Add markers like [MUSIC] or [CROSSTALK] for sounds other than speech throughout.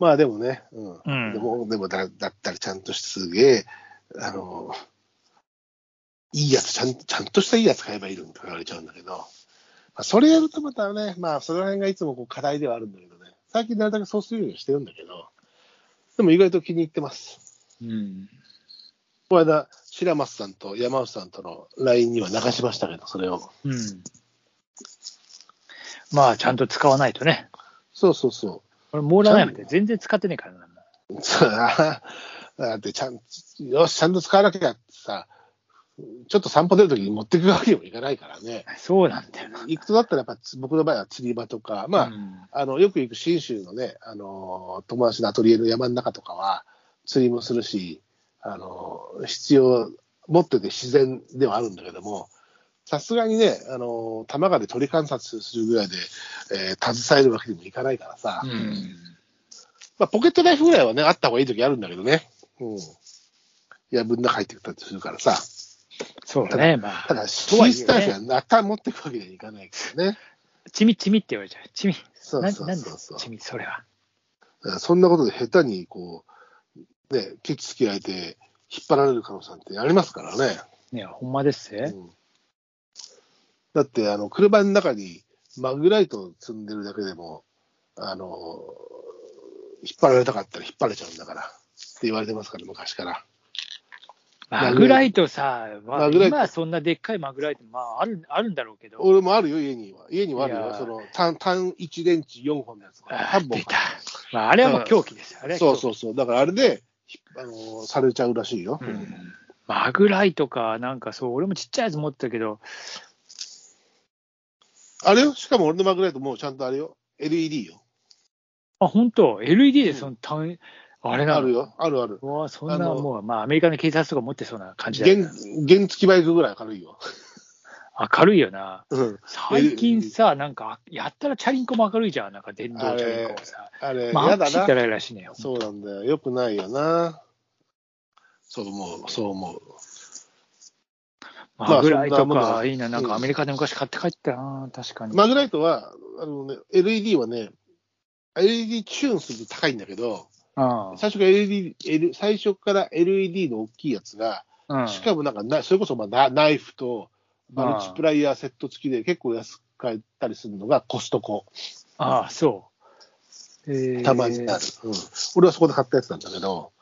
まあでもね、うん。うんでも、でもだだったらちゃんとすげえ、あの、いいやつ、ちゃんちゃんとしたいいやつ買えばいいのに言われちゃうんだけど、まあ、それやるとまたね、まあその辺がいつもこう課題ではあるんだけどね、最近なるだけそうするようにしてるんだけど、でも意外と気に入ってます。うん。この間、白松さんと山内さんとの LINE には流しましたけど、それを。うん。まあ、ちゃんと使わないとね。そうそうそう。俺、モーラーナイフって全然使ってねえからな。そうだだってちゃん、よし、ちゃんと使わなきゃってさ、ちょっと散歩出るときに持っていくわけにもいかないからね。そうなんだよな。行くとだったらやっぱつ僕の場合は釣り場とか、まあ、うんあの、よく行く信州のね、あの、友達のアトリエの山の中とかは釣りもするし、あの、必要、持ってて自然ではあるんだけども、さすがにね、あの、玉川で鳥観察するぐらいで、えー携えるわけにもいかないからさ、うん。まあ、ポケットナイフぐらいはね、あった方がいい時あるんだけどね。うん。やぶん中入ってきたりするからさ。そうだね。まあ、ただ、シースタイフはなた持っていくわけにはいかないからね。チミチミって言われちゃう。チミ。そうそうそうそう。チミ、それは。そんなことで下手にこう、ね、ケチつけられて引っ張られる可能性なんてありますからね。ねほんまですぜ。うんだって、あの、車の中にマグライトを積んでるだけでも、あの、引っ張られたかったら引っ張れちゃうんだから。って言われてますから、昔から。マグライトさ、まあ、今はそんなでっかいマグライト、まあ、あるあるんだろうけど。俺もあるよ、家には。家にはあるよ。その単、単一電池4本のやつが。3本あ出た。まあ、あれはもう狂気ですよ。あれそうそうそう。だからあれで、ひあのーされちゃうらしいよ。うんマグライトか、なんかそう、俺もちっちゃいやつ持ってたけど、あれよ？しかも俺のマグライトもうちゃんとあれよ？LED よ。あ、本当？LED でその単、あれなの？あるよ。あるある。うわそんなもう、まあ、アメリカの警察とか持ってそうな感じだよ原付バイクぐらい明るいよ。明るいよな。うん。最近さ、なんか、やったらチャリンコも明るいじゃん。なんか電動チャリンコもさ。あれ、まあ、やだな。ららしいね。そうなんだよ。よくないよな。そう思う、そう思う。マグライトか、いいな。なんかアメリカで昔買って帰ったな。確かに。マグライトは、あのね、LED はね、LED チューンすると高いんだけど、うん最初から LED、L 最初から LED の大きいやつが、うん。しかもなんかな、それこそまあナナイフとマルチプライヤーセット付きで結構安く買えたりするのがコストコ。ああ、そう。えーたまにある、うん。俺はそこで買ったやつなんだけど、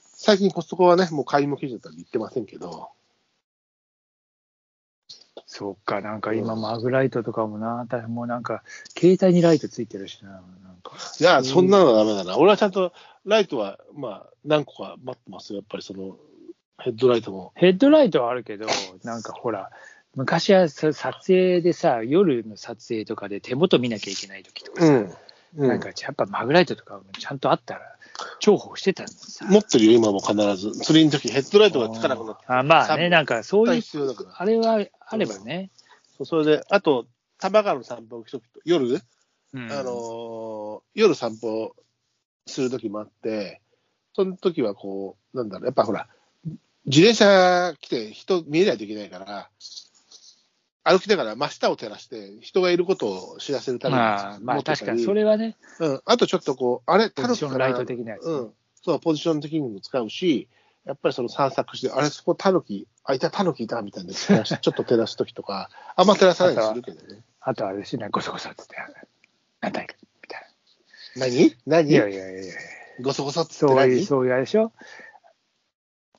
最近コストコはね、もう買いも記事だったら行ってませんけど、そうか、なんか今、マグライトとかもな、大変もうなんか、携帯にライトついてるしな。なんかいや、そんなのはダメだな。俺はちゃんとライトは、まあ、何個か待ってますよ。やっぱりその、ヘッドライトも。ヘッドライトはあるけど、なんかほら、昔はさ撮影でさ、夜の撮影とかで手元見なきゃいけない時とかさ、うん。うんなんかやっぱマグライトとかもちゃんとあったら重宝してたんですさ。持ってるよ、今も必ず。釣りの時ヘッドライトがつかなくなって。あまあね、なんかそういう、必要だから。あれはあればね。そうそれで、あと、玉川の散歩をと夜、うんあのー夜散歩する時もあって、その時はこう、なんだろう、やっぱほら、自転車来て人見えないといけないから、歩きながら真下を照らして、人がいることを知らせるためにまあ、まあ確かにそれはね、うん、あとちょっとこう、あれ、ポジションライト的的なやつ。うん、そう、ポジション的にも使うし、やっぱりその散策して、あれ、そこタヌキ、あ、いた、タヌキいたみたいな [LAUGHS] ちょっと照らすときとか、あんま照らさないようにするけどね。あとあれですね、ごそごそって言って、なんだいみたい何な。何？いやいやいやいや、ごそごそっつってそういう、何そういうあれでしょ？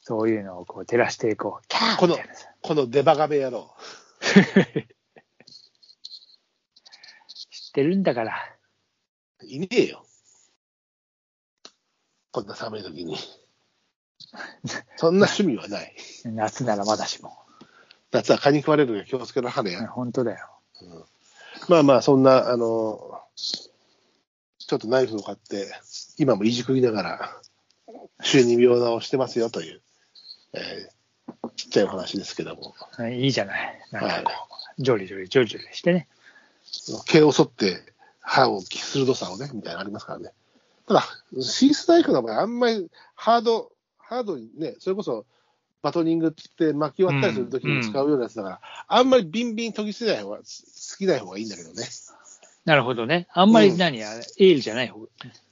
そういうのをこう照らしていこう。キャーこのこのデバガメ野郎。[LAUGHS] 知ってるんだから。いねえよ。こんな寒い時に。[LAUGHS] そんな趣味はない。夏ならまだしも。夏は蚊に食われるので気をつけなはれや。本当だよ。まあまあ、そんな、あの、ちょっとナイフを買って、今もいじくりながら、収入病をしてますよという、えーちゃいお話ですけども、いいじゃない。なんかこう、ジョリジョリ、ジョリジョリしてね。毛を剃って歯を鋭さをね、みたいなのありますからね。ただ、シースナイフの場合、あんまりハード、ハードにね、それこそバトニングって言って巻き割ったりするときに使うようなやつだから、あんまりビンビン研ぎ捨てない方が、好きない方がいいんだけどね。なるほどね。あんまり何や、エールじゃない方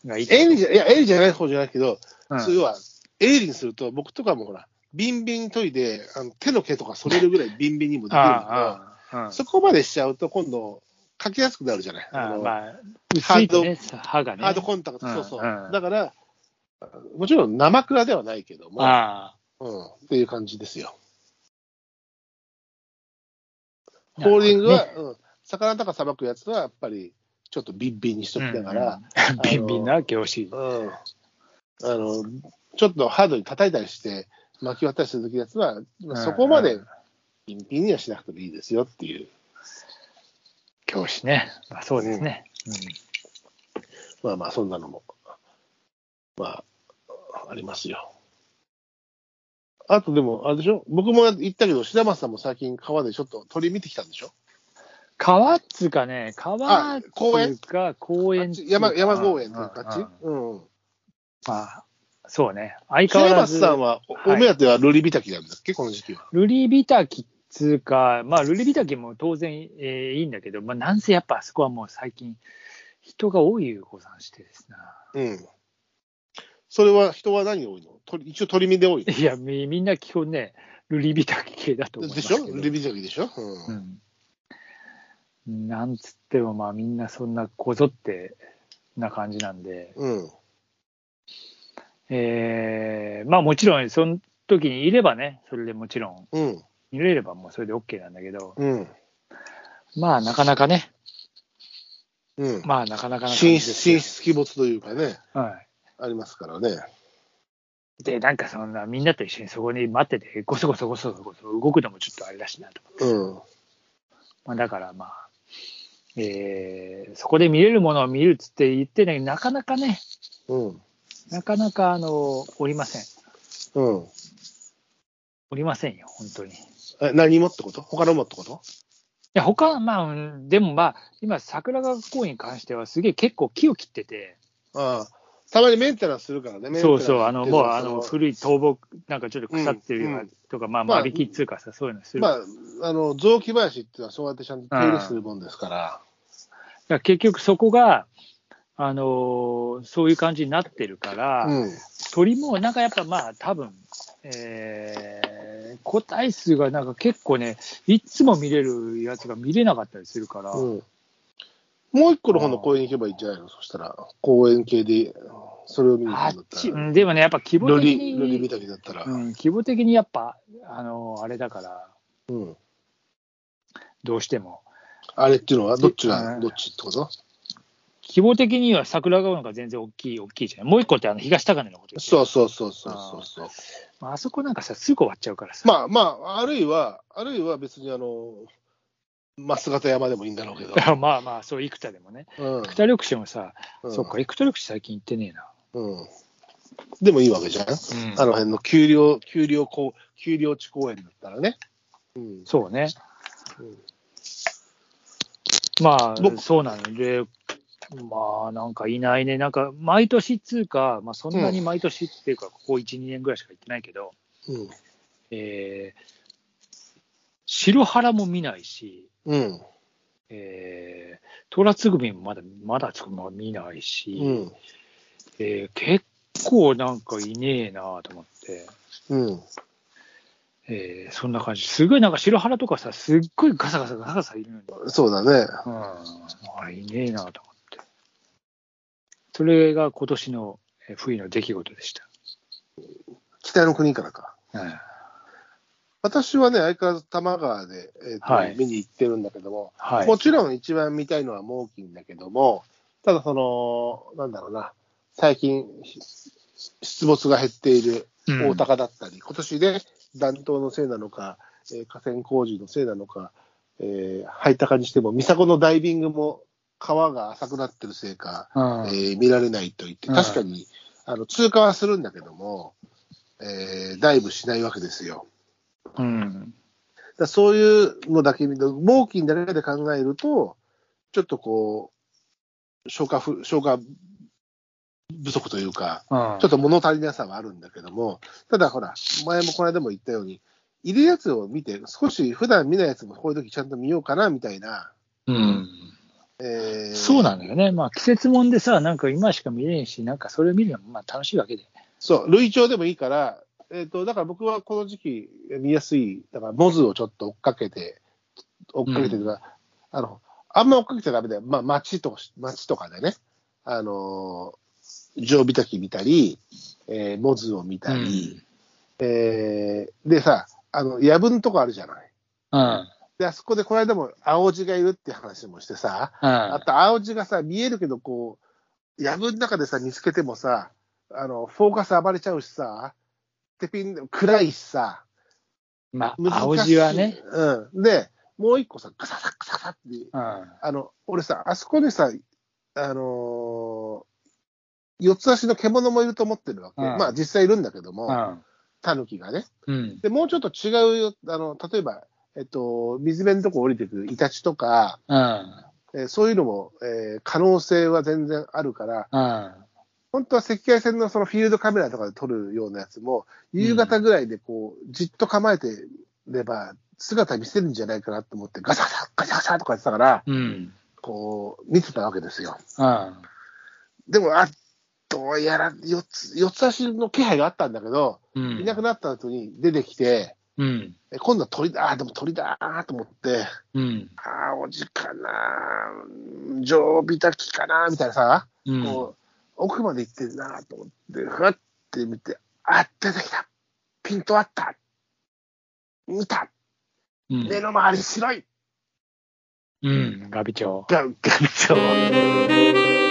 がいい。エイリじゃ、いや、エイリじゃない方じゃないけど、うんそう要は、エイリにすると、僕とかもほら、ビンビン研いで、あの手の毛とか剃れるぐらいビンビンにもできるんだけど、ああ、ああ、そこまでしちゃうと、今度、書きやすくなるじゃない？ああのまあ、薄いとね、歯がね。ハードコンタクト、そうそう。だから、もちろん生クラではないけども、あうん、っていう感じですよ。あ。ホールディングは、うん、魚とかさばくやつは、やっぱり、ちょっとビンビンにしときながら、[LAUGHS] ビンビンな業種。うん、あの、ちょっとハードに叩いたりして、巻き割ったるときのやつは、まあそこまでうんピンピンにはしなくてもいいですよっていう。教師ね。まあ、そうですね。まあまあ、そんなのも、まあ、ありますよ。あとでも、あれでしょ？僕も言ったけど、白松さんも最近川でちょっと鳥見てきたんでしょ？川っつうかね、川っつ公園うか公園っつうか山山公園っていうか、あっちうんうん。まあ、そうね。相変わ白らず。松さんは、おお目当てはルリビタキなんだっけ、この時期は。ルリビタキっつうか、まあ、ルリビタキも当然、えーいいんだけど、まあ、なんせやっぱあそこはもう最近、人が多いござんしてですな。うん。それは人は何が多いの？鳥一応鳥見で多いの？いや、みみんな基本ね、ルリビタキ系だと思いまですし。ょ？ルリビタキでしょ、うんうん。なんつっても、まあみんなそんなこぞってな感じなんで、うん。えーまあもちろん、その時にいればね、それでもちろん、うん。見れればもうそれで OK なんだけど、うん。まあなかなかね、うん。まあなかなかな感じ進出、鬼没というかね、はありますからね。い。で、なんかそんな、みんなと一緒にそこに待ってて、ごそごそごそごそ動くのもちょっとあれだしなと。うん。まあだからまあ、えーそこで見れるものを見るっつって言ってね、なかなかね、うん。なかなかあの、おりません。うん。おりませんよ、本当に。いえ何もってこと？他のもってこと？や、他、まあ、うんでもまあ、今、桜川公園に関しては、すげえ結構木を切ってて、ああ。たまにメンテナンスするからね。メンテナンスそうそう、あの、もう、かあの、そ古い倒木、なんかちょっと腐ってるような、うんとか、まあ、まあ間引きっつうかさ、そういうのする。まあ、あの、雑木林っていうのはそうやってちゃんと手入れするもんですから。だから結局そこが、あのーそういう感じになってるから、うん。鳥もなんかやっぱまあ多分、えー、個体数がなんか結構ね、いつも見れるやつが見れなかったりするから、うん。もう一個の方の公園行けばいいんじゃないの？そしたら、公園系で、それを見に行あっち、くんだったら。うんでもね、やっぱ規模ル的リ、ルリに、ビタキだったら。うん、規模的にやっぱ、あのあれだから、うん。どうしても。あれっていうのは、どっちが、うんどっちってこと？規模的には桜川の方が全然大きい、大きいじゃない？もう一個ってあの東高根のことそうそうそうそうそうそう。まああそこなんかさ、すぐ終わっちゃうからさ。まあまあ、あるいは、あるいは別にあの、増形山でもいいんだろうけど。[LAUGHS] まあまあ、そう、生田でもね。うん。生田緑地もさ、うんそっか、生田緑地最近行ってねえな。うん。でもいいわけじゃん。うんあの辺の丘陵、丘陵公、丘陵地公園だったらね。うん。そうね。うんまあ、僕そうなので、まあ、なんかいないね。なんか、毎年っつうか、まあ、そんなに毎年っていうか、ここ1、2年ぐらいしか行ってないけど、うん。えー、白原も見ないし、うん。えー、トラツグミもまだ、まだ見ないし、うん。えー結構なんかいねえなと思って、うん。えーそんな感じ。すごいなんか白原とかさ、すっごいガサガサガサガサいるのに、そうだね。うん、あいねえなと思って。それが今年のえー冬の出来事でした。北の国からか。うん私はね、相変わらず多摩川で、えーとはい見に行ってるんだけども、はい。もちろん一番見たいのは猛禽だけども、ただその、なんだろうな、最近、出没が減っているうん大高だったり、今年で暖冬のせいなのか、えー河川工事のせいなのか、えー、入ったかにしても、三迫のダイビングも川が浅くなってるせいか、うんえー見られないと言って、うん確かに、あの通過はするんだけども、えーダイブしないわけですよ。うん。だそういうのだけ見ると、猛禽だけで考えると、ちょっとこう、消化不消化不足というか、うんちょっと物足りなさはあるんだけども、ただほら、前もこの間も言ったように、いるやつを見て、少し普段見ないやつもこういう時ちゃんと見ようかなみたいな、うん。えーそうなのよね。まあ季節もんでさ、なんか今しか見れんし、なんかそれを見るのもまあ楽しいわけで。そう、類調でもいいから、えっ、と、だから僕はこの時期見やすい、だからモズをちょっと追っかけて、追っかけてというか、あの、あんま追っかけちゃダメだよ。まあ街と、街とかでね、あのー、常備滝見たり、えーモズを見たり、えーでさ、あの、夜分とこあるじゃない。うん。うん。で、あそこでこの間も青字がいるって話もしてさ、あと青字がさ、見えるけど、こう、やぶの中でさ、見つけてもさ、あの、フォーカス暴れちゃうしさ、てピン、暗いしさ、まあ。青字はね。うん。で、もう一個さ、ガサガサガサガサって、うん。あの、俺さ、あそこにさ、あのー四つ足の獣もいると思ってるわけ。うんまあ実際いるんだけども、うん。タヌキがね。うん。で、もうちょっと違うよ、あの、例えば、えっと、水辺のとこ降りてくるイタチとか、うん。えーそういうのも、えー可能性は全然あるから、うん。本当は赤外線のそのフィールドカメラとかで撮るようなやつも、夕方ぐらいでこう、じっと構えてれば、姿見せるんじゃないかなと思って、ガサガサ、ガサガサとか言ってたから、うん。こう、見てたわけですよ。うん。でも、あ、どうやら四つ、四つ足の気配があったんだけど、うん。いなくなった後に出てきて、うん。え今度は鳥だ、あ、でも鳥だと思って、うん。ああ、おじかな、常備滝かな、みたいなさ、うん。こう、奥まで行ってるなと思って、ふわって見て、あ、出てきたピントあった見たうん目の周り白いうん。ガビチョウ。ガガビチョウ